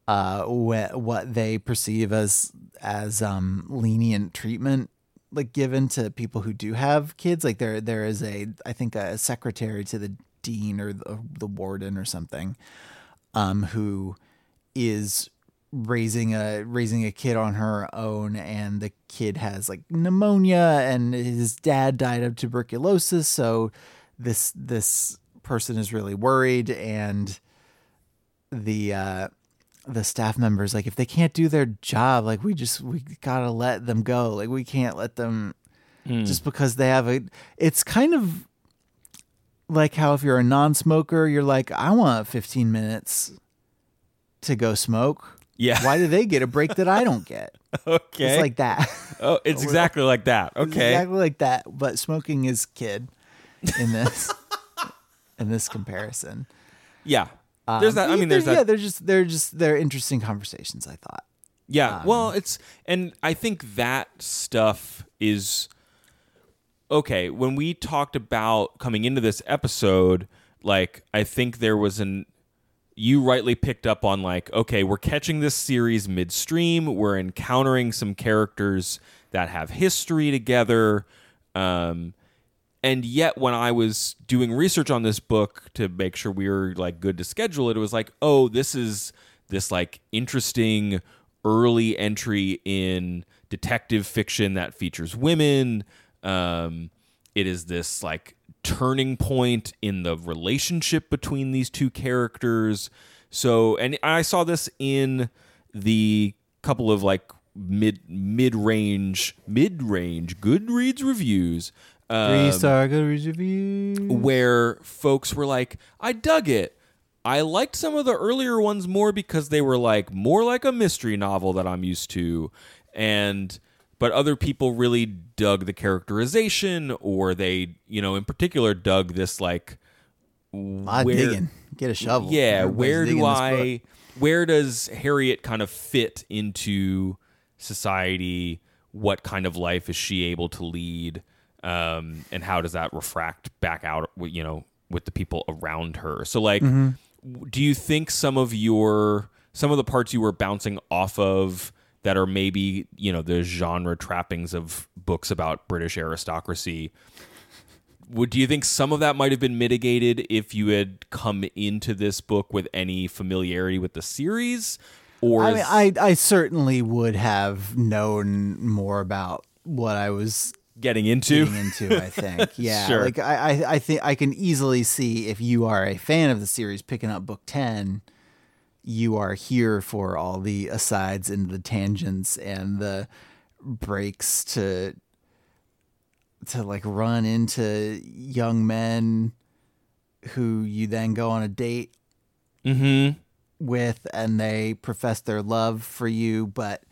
uh, what what they perceive as as um, lenient treatment like given to people who do have kids like there there is a i think a secretary to the dean or the, the warden or something um, who is raising a raising a kid on her own and the kid has like pneumonia and his dad died of tuberculosis so this this person is really worried and the uh the staff members like if they can't do their job like we just we gotta let them go like we can't let them hmm. just because they have a it's kind of like how if you're a non-smoker you're like i want 15 minutes to go smoke Yeah. why do they get a break that i don't get Okay. it's like that oh, it's exactly like that. It's Okay. exactly like that but smoking is kid in this in this comparison Yeah. There's that. I Um, mean, there's that. yeah they're just they're just they're interesting conversations i thought Yeah. Um, well, it's and I think that stuff is okay. When we talked about coming into this episode, like I think there was an you rightly picked up on like okay, we're catching this series midstream. We're encountering some characters that have history together. Um and yet when I was doing research on this book to make sure we were like good to schedule it, it was like, oh, this is this like interesting early entry in detective fiction that features women. Um, it is this like turning point in the relationship between these two characters. So, and I saw this in the couple of like mid mid range mid range Goodreads reviews. Three Um, star Goodreads review where folks were like, I dug it. I liked some of the earlier ones more because they were like more like a mystery novel that I'm used to. And but other people really dug the characterization or they, you know, in particular dug this like lot of where- digging get a shovel yeah, Everybody's where do I where does Harriet kind of fit into society? What kind of life is she able to lead? Um, and how does that refract back out, you know, with the people around her? So, like, Mm-hmm. do you think some of your some of the parts you were bouncing off of that are maybe you know the genre trappings of books about British aristocracy would do you think some of that might have been mitigated if you had come into this book with any familiarity with the series or I mean, I I certainly would have known more about what I was getting into getting into. I think, yeah, Sure. like I, I I think I can easily see if you are a fan of the series, picking up book ten, you are here for all the asides and the tangents and the breaks to to like run into young men who you then go on a date mm-hmm with and they profess their love for you but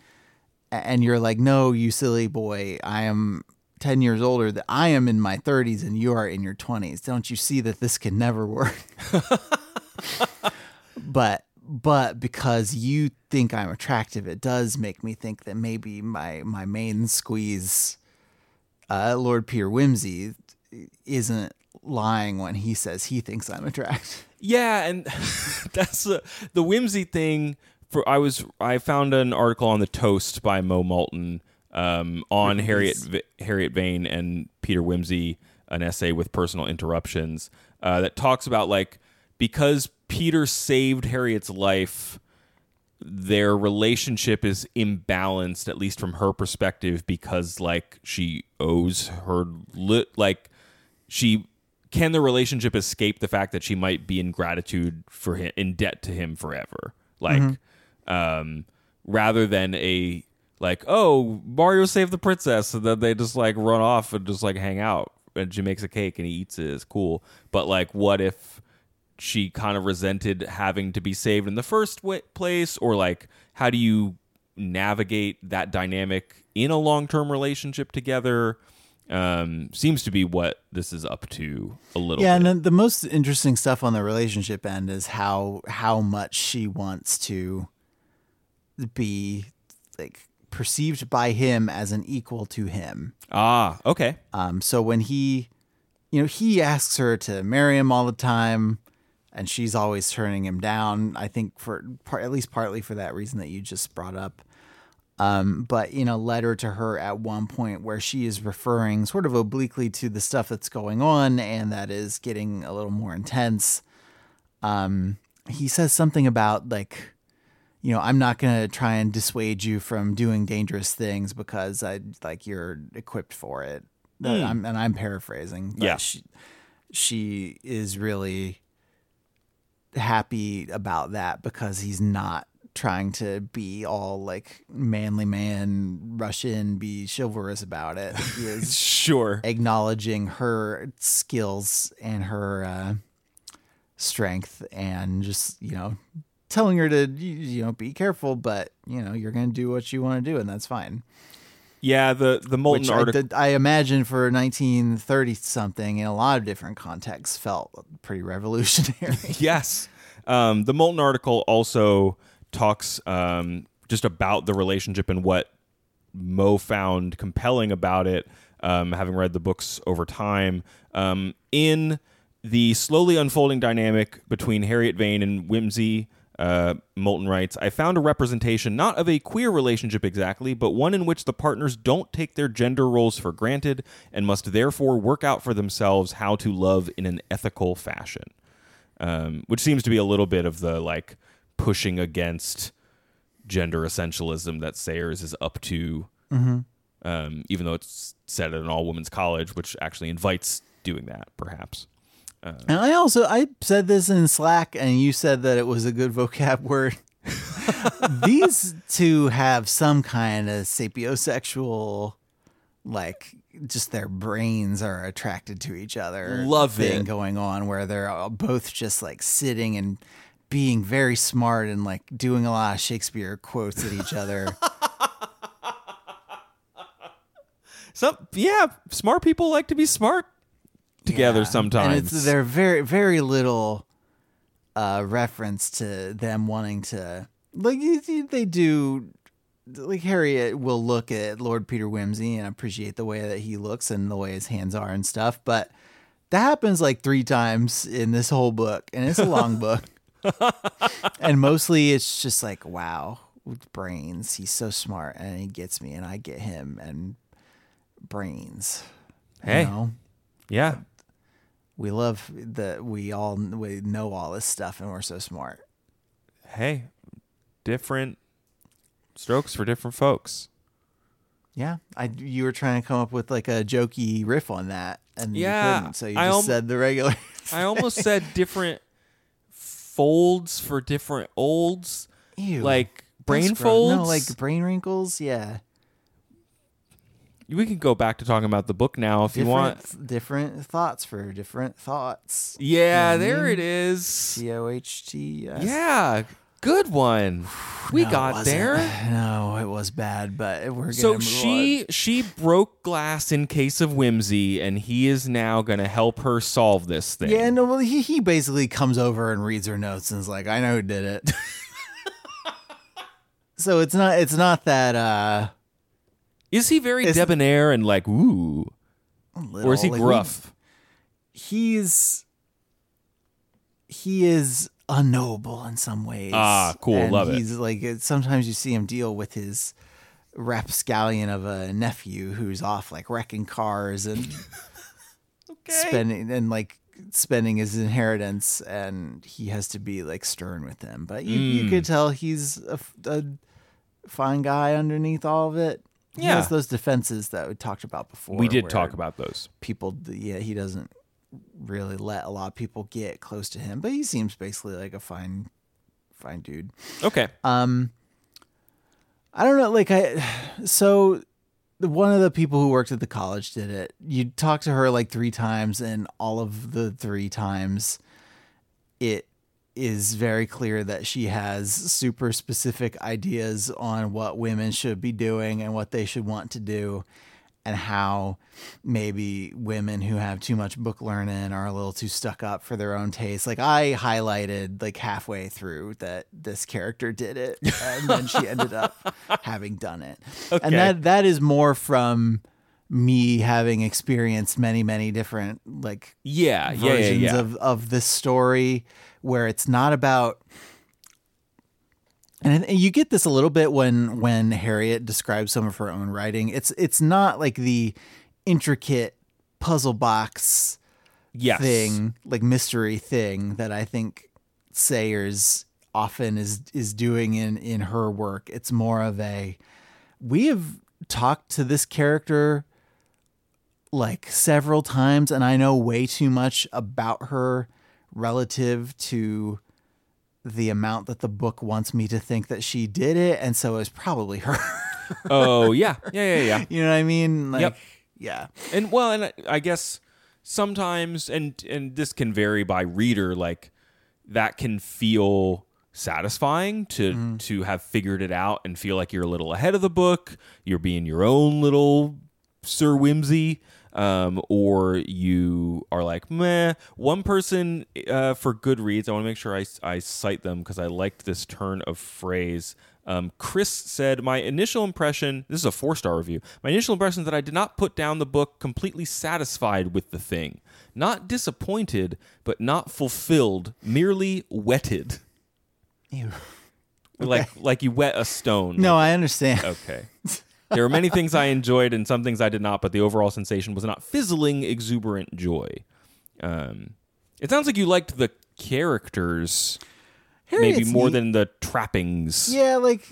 And you're like, no, you silly boy, I am 10 years older. That I am in my 30s and you are in your 20s. Don't you see that this can never work? but but because you think I'm attractive, it does make me think that maybe my my main squeeze, uh, Lord Peter Wimsey, isn't lying when he says he thinks I'm attractive. Yeah, and that's uh, the whimsy thing. For I was I found an article on the Toast by Mo Moulton um, on Harriet V- Harriet Vane and Peter Wimsey, an essay with personal interruptions uh, that talks about like because Peter saved Harriet's life, their relationship is imbalanced at least from her perspective because like she owes her li- like she can the relationship escape the fact that she might be in gratitude for him in debt to him forever? Like um rather than a like oh mario saved the princess and then they just like run off and just like hang out and she makes a cake and he eats it it's cool. But like what if she kind of resented having to be saved in the first wa- place? Or like how do you navigate that dynamic in a long-term relationship together? Um seems to be what this is up to a little Yeah, bit. and the, the most interesting stuff on the relationship end is how how much she wants to be like perceived by him as an equal to him. ah okay Um, so when he, you know, he asks her to marry him all the time, and she's always turning him down. I think for part, at least partly for that reason that you just brought up. Um, but in a letter to her at one point where she is referring sort of obliquely to the stuff that's going on and that is getting a little more intense. Um, he says something about like, you know, I'm not gonna try and dissuade you from doing dangerous things because I like you're equipped for it. That- I'm, and I'm paraphrasing. but Yeah. she, she is really happy about that because he's not trying to be all like manly man, rush in, be chivalrous about it. He is sure acknowledging her skills and her uh, strength and just you know telling her to you know be careful but you know you're gonna do what you want to do and that's fine yeah the the Moulton which I, article I imagine for 1930 something in a lot of different contexts felt pretty revolutionary yes. Um, the Moulton article also talks um, just about the relationship and what Mo found compelling about it, um, having read the books over time. Um, in the slowly unfolding dynamic between Harriet Vane and Wimsey, uh, Moulton writes, I found a representation not of a queer relationship exactly, but one in which the partners don't take their gender roles for granted and must therefore work out for themselves how to love in an ethical fashion um, which seems to be a little bit of the like pushing against gender essentialism that Sayers is up to. Um, even though it's set at an all women's college, which actually invites doing that, perhaps. Uh, and I also I said this in Slack and you said that it was a good vocab word these two have some kind of sapiosexual like just their brains are attracted to each other Love thing it. going on where they're both just like sitting and being very smart and like doing a lot of Shakespeare quotes at each other. Some yeah, smart people like to be smart together Yeah. sometimes. And it's they're very very little uh reference to them wanting to like you they do like Harriet will look at Lord Peter Wimsey and appreciate the way that he looks and the way his hands are and stuff, but that happens like three times in this whole book, and it's a long book. and mostly it's just like, wow, with brains. He's so smart and he gets me and I get him and brains. You Hey. know? yeah, We love that we all we know all this stuff and we're so smart. hey, different strokes for different folks. Yeah, I you were trying to come up with like a jokey riff on that, and Yeah, you couldn't, so you I just al- said the regular. I almost said different folds for different olds. Ew, like brain folds. No, like brain wrinkles. Yeah, we can go back to talking about the book now if you want. different, different thoughts for different thoughts. Yeah, know what I there it is. C O H T. Yeah, good one. We No, got there. No, it was bad, but we're gonna So she on. she broke glass in case of Wimsey, and he is now going to help her solve this thing. Yeah, no, well, he, he basically comes over and reads her notes and is like, I know who did it. so it's not it's not that uh Is he very It's- debonair and like ooh, little, or is he like, gruff? he's he is unknowable in some ways. Ah, cool, And love it. He's like sometimes you see him deal with his rapscallion of a nephew who's off like wrecking cars and spending and like spending his inheritance and he has to be like stern with them but you, Hmm. you could tell he's a fine guy underneath all of it he Yeah. has those defenses that we talked about before we did talk about those. people yeah he doesn't really let a lot of people get close to him but he seems basically like a fine fine dude Okay. um, I don't know. Like I, so the- one of the people who worked at the college did it. You talked to her like three times, and all of the three times, it is very clear that she has super specific ideas on what women should be doing and what they should want to do and how maybe women who have too much book learning are a little too stuck up for their own taste. Like I highlighted like halfway through that this character did it and then she ended up having done it. Okay. And that that is more from me having experienced many many different like Yeah. Yeah. Yeah. versions Yeah. of of this story where it's not about and you get this a little bit when when Harriet describes some of her own writing. It's it's not like the intricate puzzle box yes. thing, like mystery thing that I think Sayers often is is doing in in her work. It's more of a we have talked to this character like several times and I know way too much about her relative to the amount that the book wants me to think that she did it and so it's probably her. Oh yeah. Yeah. Yeah. Yeah. you know what I mean? Like Yep. yeah. and well and I- i guess sometimes and and this can vary by reader like that can feel satisfying to mm. to have figured it out and feel like you're a little ahead of the book you're being your own little sir Wimsey um, or you are like meh one person uh, for goodreads i want to make sure i, I cite them because i liked this turn of phrase um, Chris said, My initial impression, this is a four star review. My initial impression is that I did not put down the book completely satisfied with the thing. Not disappointed, but not fulfilled, merely wetted. Ew. Like like you wet a stone. No, I understand. Okay. There are many things I enjoyed and some things I did not, but the overall sensation was not fizzling, exuberant joy. Um, it sounds like you liked the characters maybe more neat. than the trappings. Yeah, like,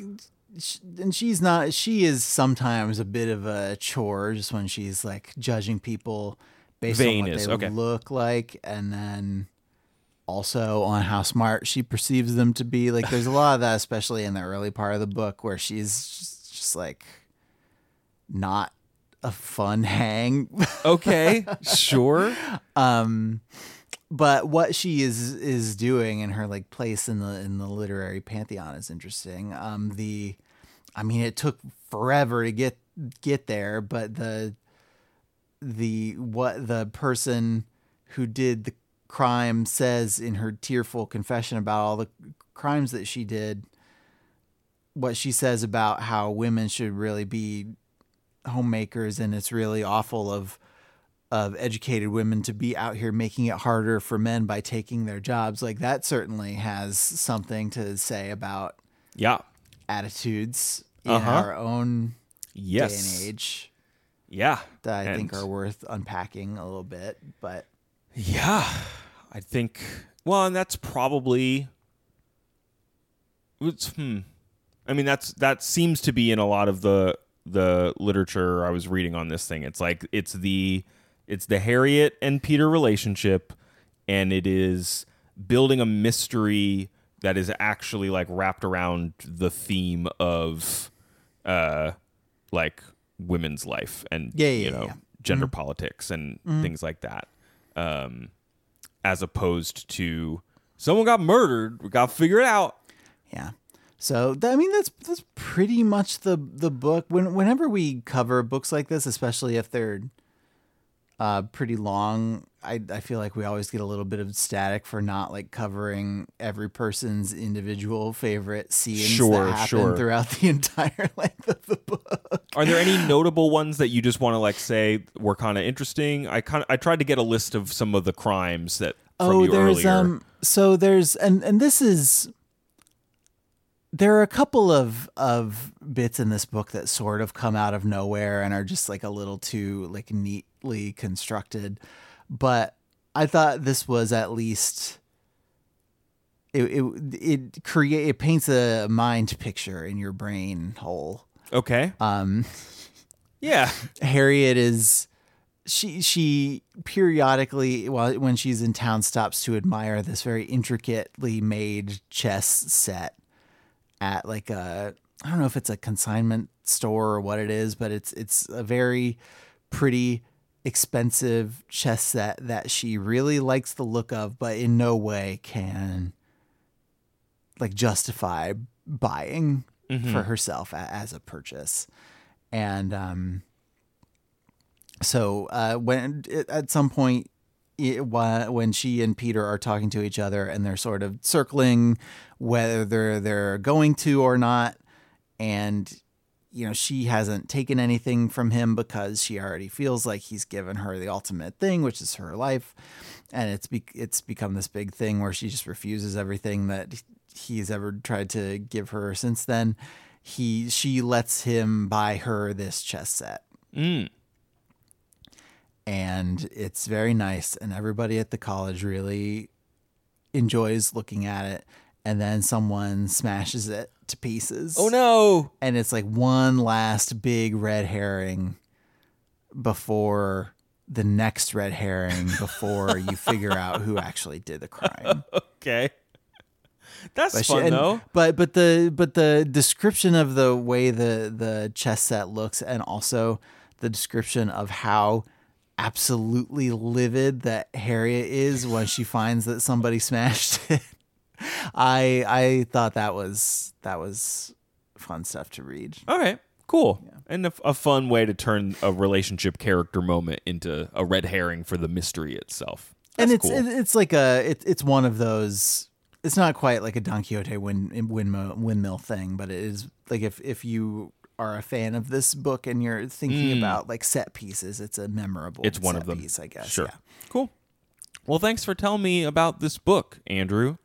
sh- and she's not. She is sometimes a bit of a chore just when she's like judging people based Vain on what is- they okay. look like, and then also on how smart she perceives them to be. Like, there's a lot of that, especially in the early part of the book, where she's just, just like not a fun hang. Okay, sure. um but what she is is doing and her like place in the in the literary pantheon is interesting um the i mean it took forever to get get there but the the what the person who did the crime says in her tearful confession about all the crimes that she did what she says about how women should really be homemakers and it's really awful of of educated women to be out here making it harder for men by taking their jobs like that certainly has something to say about Yeah. attitudes in Uh-huh. our own Yes. day and age Yeah. that I And- think are worth unpacking a little bit but Yeah. I think well, and that's probably it's, hmm. I mean that's that seems to be in a lot of the the literature I was reading on this thing. It's like it's the it's the Harriet and Peter relationship and it is building a mystery that is actually like wrapped around the theme of uh like women's life and Yeah, yeah, you know yeah. gender politics and things like that. Um as opposed to someone got murdered we got to figure it out. Yeah So I mean that's that's pretty much the the book. When whenever we cover books like this, especially if they're uh, pretty long, I I feel like we always get a little bit of static for not like covering every person's individual favorite scenes Sure, that happen sure. throughout the entire length of the book. Are there any notable ones that you just want to like say were kind of interesting? I kind I tried to get a list of some of the crimes that from oh, you there's earlier. um. So there's and and this is. There are a couple of of bits in this book that sort of come out of nowhere and are just like a little too like neatly constructed, but I thought this was at least. It it it create it paints a mind picture in your brain hole. okay. Um, yeah. Harriet is she she periodically while when she's in town stops to admire this very intricately made chess set at like a I don't know if it's a consignment store or what it is, but it's it's a very pretty expensive chess set that she really likes the look of, but in no way can like justify buying for herself a, as a purchase. And um so uh, when at some point when she and Peter are talking to each other and they're sort of circling whether they're going to or not, and you know she hasn't taken anything from him because she already feels like he's given her the ultimate thing, which is her life, and it's be- it's become this big thing where she just refuses everything that he's ever tried to give her since then. He she lets him buy her this chess set Mm. And it's very nice and everybody at the college really enjoys looking at it and then someone smashes it to pieces Oh no. and it's like one last big red herring before the next red herring before you figure out who actually did the crime Okay. That's but she- fun and- though. But but the but the description of the way the the chess set looks, and also the description of how absolutely livid that Harriet is when she finds that somebody smashed it. I I thought that was that was fun stuff to read. Okay. Cool. And a, a fun way to turn a relationship character moment into a red herring for the mystery itself. and it's cool. it, it's like a it, it's one of those. It's not quite like a Don Quixote win, windmill windmill thing, but it is like if if you are a fan of this book and you're thinking about like set pieces, it's a memorable. Mm. It's one set of them. piece, I guess. Sure. Yeah. Cool. Well, thanks for telling me about this book, Andrew.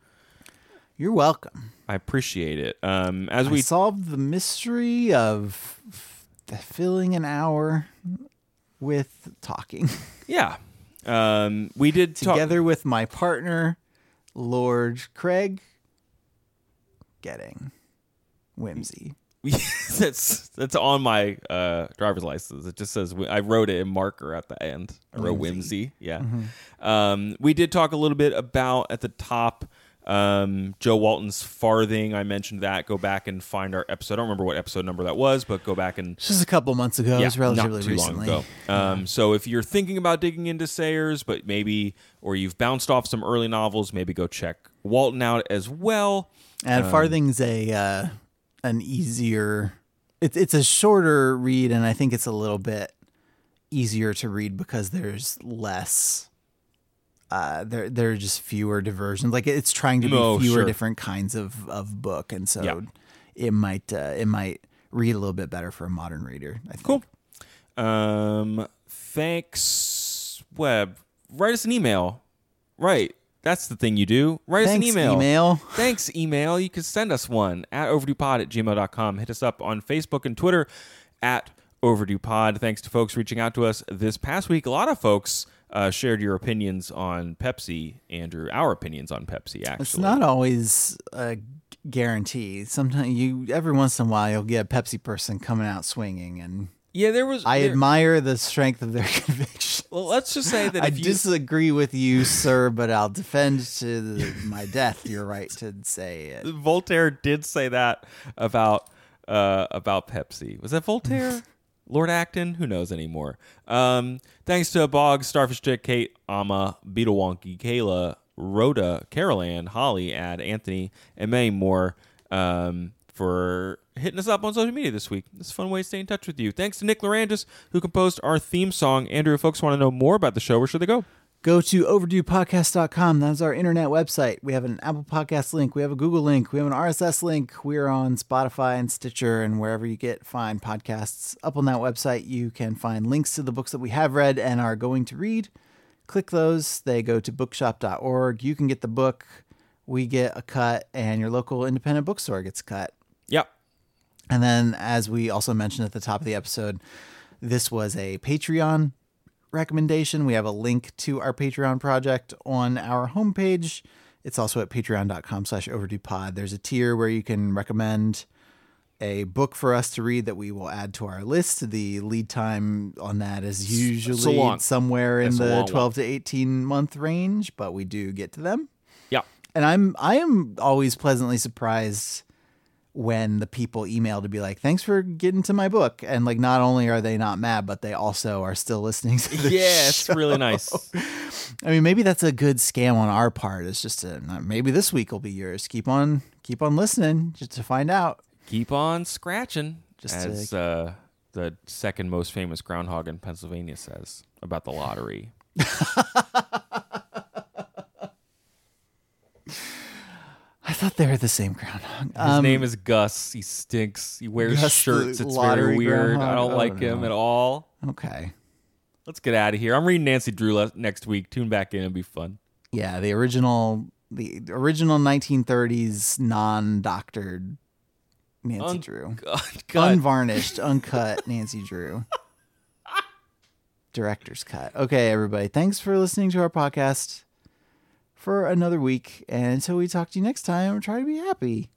You're welcome. I appreciate it. Um, as We solved the mystery of f- filling an hour with talking yeah, um, we did talk. together with my partner, Lord Craig. Getting whimsy. that's that's on my uh, driver's license. It just says I wrote it in marker at the end. I wrote whimsy. Yeah. Um, we did talk a little bit about at the top. Um, Jo Walton's farthing. I mentioned that. Go back and find our episode. I don't remember what episode number that was, but go back and Just a couple months ago. it was relatively recently. long ago. Um, so if you're thinking about digging into Sayers, but maybe or you've bounced off some early novels, maybe go check Walton out as well. And Um, Farthing's a uh, an easier. It's it's a shorter read, and I think it's a little bit easier to read because there's less. Uh, there there are just fewer diversions. Like it's trying to be Oh, fewer sure. different kinds of, of book, and so Yeah. it might uh, it might read a little bit better for a modern reader. I think. Cool. Um, thanks, Web. Write us an email. Right. That's the thing you do. Write Thanks, us an email. email. Thanks, email. You can send us one at overduepod at gmail.com. Hit us up on Facebook and Twitter at overduepod. Thanks to folks reaching out to us this past week. A lot of folks uh, shared your opinions on Pepsi, Andrew. Our opinions on Pepsi, actually. It's not always a guarantee. Sometimes you every once in a while you'll get a Pepsi person coming out swinging, and Yeah, there was. I there- admire the strength of their conviction. Well, let's just say that I if you, disagree with you, sir, but I'll defend to the, my death your right to say it. Voltaire did say that about uh, about Pepsi. Was that Voltaire? Lord Acton? Who knows anymore? Um, thanks to Bog, Starfish Chick, Kate, Amma, Beetle Wonky, Kayla, Rhoda, Carol Ann, Holly, Ad, Anthony, and many more um, for hitting us up on social media this week. It's a fun way to stay in touch with you. Thanks to Nick Lerangis, who composed our theme song. Andrew, if folks want to know more about the show, where should they go? Go to overduepodcast.com. That's our internet website. We have an Apple Podcast link. We have a Google link. We have an RSS link. We're on Spotify and Stitcher and wherever you get fine podcasts. Up on that website, you can find links to the books that we have read and are going to read. Click those. They go to bookshop.org. You can get the book. We get a cut, and your local independent bookstore gets a cut. Yep. And then, as we also mentioned at the top of the episode, this was a Patreon recommendation. We have a link to our Patreon project on our homepage. It's also at patreon.com slash overdue pod. There's a tier where you can recommend a book for us to read that we will add to our list. The lead time on that is usually long. somewhere in a the long 12 to 18 month range, but we do get to them. Yeah. And I'm I am always pleasantly surprised when the people email to be like, "Thanks for getting to my book," and like not only are they not mad, but they also are still listening to the Yeah, it's show. really nice. I mean, maybe that's a good scam on our part. It's just a, maybe this week will be yours. Keep on keep on listening just to find out. Keep on scratching, Just to- as uh, the second most famous groundhog in Pennsylvania says about the lottery. thought they were the same groundhog. His name is Gus. He stinks. He wears Um, Gus shirts. It's lottery very weird. I groundhog? don't I like don't him know. at all. Okay. Let's get out of here. I'm reading Nancy Drew le- next week. Tune back in. It'll be fun. Yeah, the original the original 1930s non-doctored Nancy Un- Drew. God, God. Unvarnished, uncut Nancy Drew. Director's cut. Okay, everybody. Thanks for listening to our podcast for another week. And until we talk to you next time, try to be happy.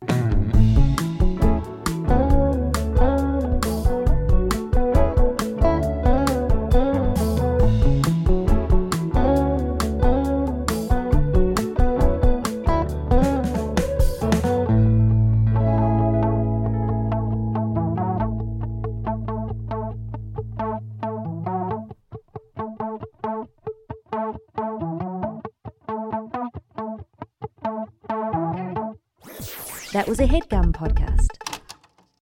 A headgum podcast.